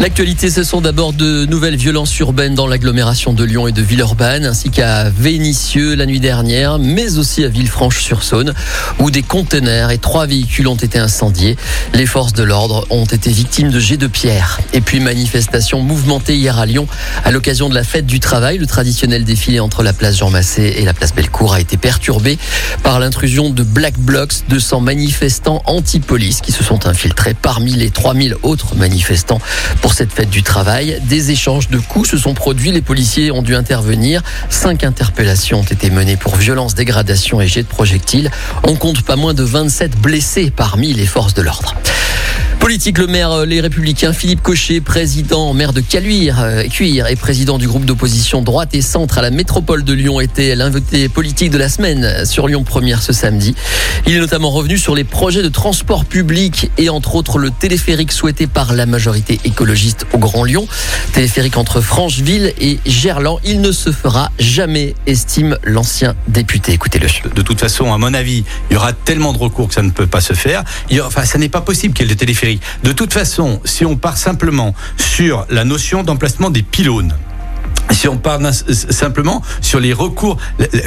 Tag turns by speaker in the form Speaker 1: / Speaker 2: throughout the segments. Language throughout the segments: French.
Speaker 1: L'actualité, ce sont d'abord de nouvelles violences urbaines dans l'agglomération de Lyon et de Villeurbanne, ainsi qu'à Vénissieux la nuit dernière, mais aussi à Villefranche-sur-Saône, où des conteneurs et trois véhicules ont été incendiés. Les forces de l'ordre ont été victimes de jets de pierre. Et puis, manifestation mouvementée hier à Lyon, à l'occasion de la fête du travail. Le traditionnel défilé entre la place Jean Massé et la place Bellecour a été perturbé par l'intrusion de Black Blocs, 200 manifestants anti-police qui se sont infiltrés parmi les 3000 autres manifestants cette fête du travail. Des échanges de coups se sont produits. Les policiers ont dû intervenir. Cinq interpellations ont été menées pour violence, dégradation et jet de projectiles. On compte pas moins de 27 blessés parmi les forces de l'ordre. Politique, le maire euh, Les Républicains, Philippe Cochet, président, maire de Caluire, euh, Cuire et président du groupe d'opposition droite et centre à la métropole de Lyon, était l'invité politique de la semaine sur Lyon Première ce samedi. Il est notamment revenu sur les projets de transport public et entre autres le téléphérique souhaité par la majorité écologiste au Grand Lyon. Téléphérique entre Francheville et Gerland. Il ne se fera jamais, estime l'ancien député. Écoutez-le.
Speaker 2: De toute façon, à mon avis, il y aura tellement de recours que ça ne peut pas se faire. Enfin, ça n'est pas possible qu'il y ait le téléphérique. De toute façon, si on part simplement sur la notion d'emplacement des pylônes, si on d'un- simplement sur les recours,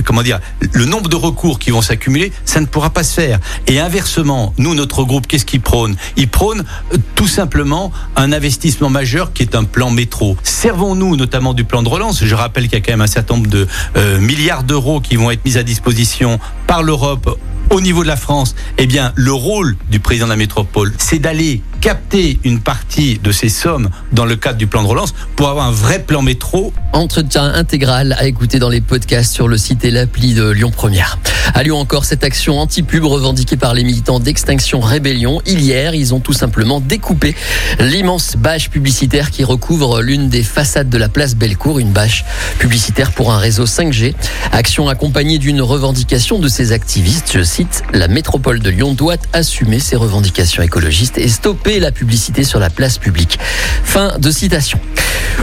Speaker 2: comment dire, le nombre de recours qui vont s'accumuler, ça ne pourra pas se faire. Et inversement, nous, notre groupe, qu'est-ce qu'il prône? Il prône euh, tout simplement un investissement majeur qui est un plan métro. Servons-nous notamment du plan de relance. Je rappelle qu'il y a quand même un certain nombre de euh, milliards d'euros qui vont être mis à disposition par l'Europe au niveau de la France, eh bien, le rôle du président de la métropole, c'est d'aller capter une partie de ces sommes dans le cadre du plan de relance pour avoir un vrai plan métro
Speaker 1: Entretien intégral à écouter dans les podcasts sur le site et l'appli de Lyon Première. À Lyon encore, cette action anti-pub revendiquée par les militants d'Extinction Rébellion. Hier, ils ont tout simplement découpé l'immense bâche publicitaire qui recouvre l'une des façades de la place Bellecour, une bâche publicitaire pour un réseau 5G. Action accompagnée d'une revendication de ces activistes. Je cite, la métropole de Lyon doit assumer ses revendications écologistes et stopper la publicité sur la place publique. Fin de citation.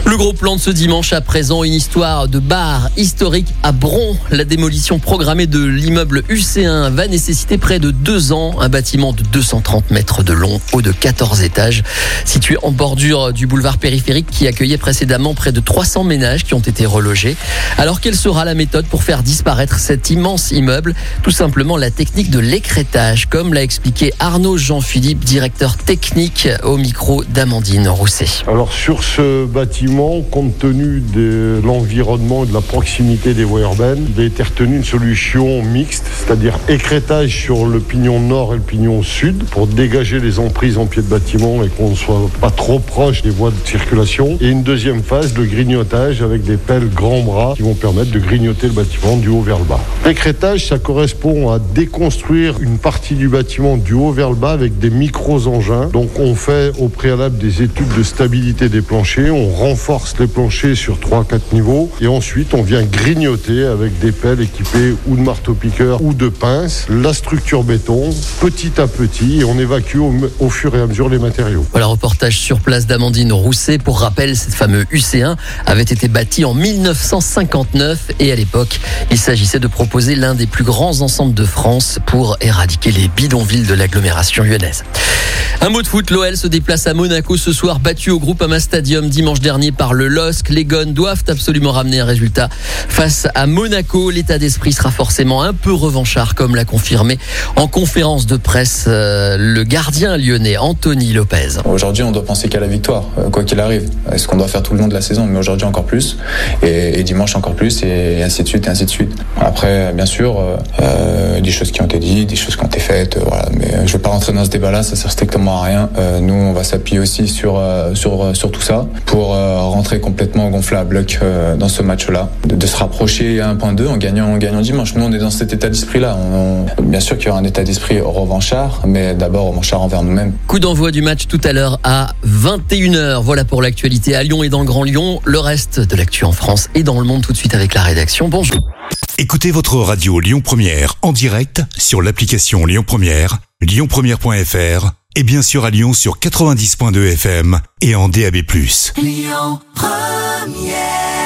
Speaker 1: Le gros plan de ce dimanche à présent, une histoire de bar historique à Bron. La démolition programmée de l'immeuble UC1 va nécessiter près de deux ans. Un bâtiment de 230 mètres de long, haut de 14 étages, situé en bordure du boulevard périphérique qui accueillait précédemment près de 300 ménages qui ont été relogés. Alors quelle sera la méthode pour faire disparaître cet immense immeuble? Tout simplement la technique de l'écrétage, comme l'a expliqué Arnaud Jean-Philippe, directeur technique au micro d'Amandine Rousset.
Speaker 3: Alors sur ce bâtiment, compte tenu de l'environnement et de la proximité des voies urbaines, il a été retenu une solution c'est-à-dire écrétage sur le pignon nord et le pignon sud pour dégager les emprises en pied de bâtiment et qu'on ne soit pas trop proche des voies de circulation. Et une deuxième phase, le grignotage avec des pelles grands bras qui vont permettre de grignoter le bâtiment du haut vers le bas. L'écrétage, ça correspond à déconstruire une partie du bâtiment du haut vers le bas avec des micros-engins. Donc on fait au préalable des études de stabilité des planchers, on renforce les planchers sur 3-4 niveaux et ensuite on vient grignoter avec des pelles équipées ou de ou de pinces la structure béton petit à petit et on évacue au, fur et à mesure les matériaux.
Speaker 1: Voilà, reportage sur place d'Amandine Rousset. Pour rappel, cette fameux UC1 avait été bâti en 1959 et à l'époque, il s'agissait de proposer l'un des plus grands ensembles de France pour éradiquer les bidonvilles de l'agglomération lyonnaise. Un mot de foot, l'OL se déplace à Monaco ce soir, battu au Groupama Stadium dimanche dernier par le LOSC. Les Gones doivent absolument ramener un résultat face à Monaco. L'état d'esprit sera forcément un revanchard, comme l'a confirmé en conférence de presse euh, le gardien lyonnais Anthony Lopez.
Speaker 4: Aujourd'hui, on doit penser qu'à la victoire, euh, quoi qu'il arrive. C'est ce qu'on doit faire tout le long de la saison, mais aujourd'hui encore plus, et, dimanche encore plus, et, ainsi de suite, et ainsi de suite. Après, bien sûr, euh, des choses qui ont été dites, des choses qui ont été faites, voilà. Mais je vais pas rentrer dans ce débat-là, ça sert strictement à rien. Nous, on va s'appuyer aussi sur sur sur tout ça pour rentrer complètement gonflé à bloc dans ce match-là, de, se rapprocher à 1.2 en gagnant en gagnant dimanche. Nous, on est dans cet état d'esprit-là. On- on- bien sûr qu'il y aura un état d'esprit revanchard, mais d'abord revanchard envers nous-mêmes.
Speaker 1: Coup d'envoi du match tout à l'heure à 21h. Voilà pour l'actualité à Lyon et dans le Grand Lyon. Le reste de l'actu en France et dans le monde tout de suite avec la rédaction. Bonjour.
Speaker 5: Écoutez votre radio Lyon Première en direct sur l'application Lyon Première, lyonpremière.fr et bien sûr à Lyon sur 90.2 FM et en DAB+.
Speaker 6: Lyon Première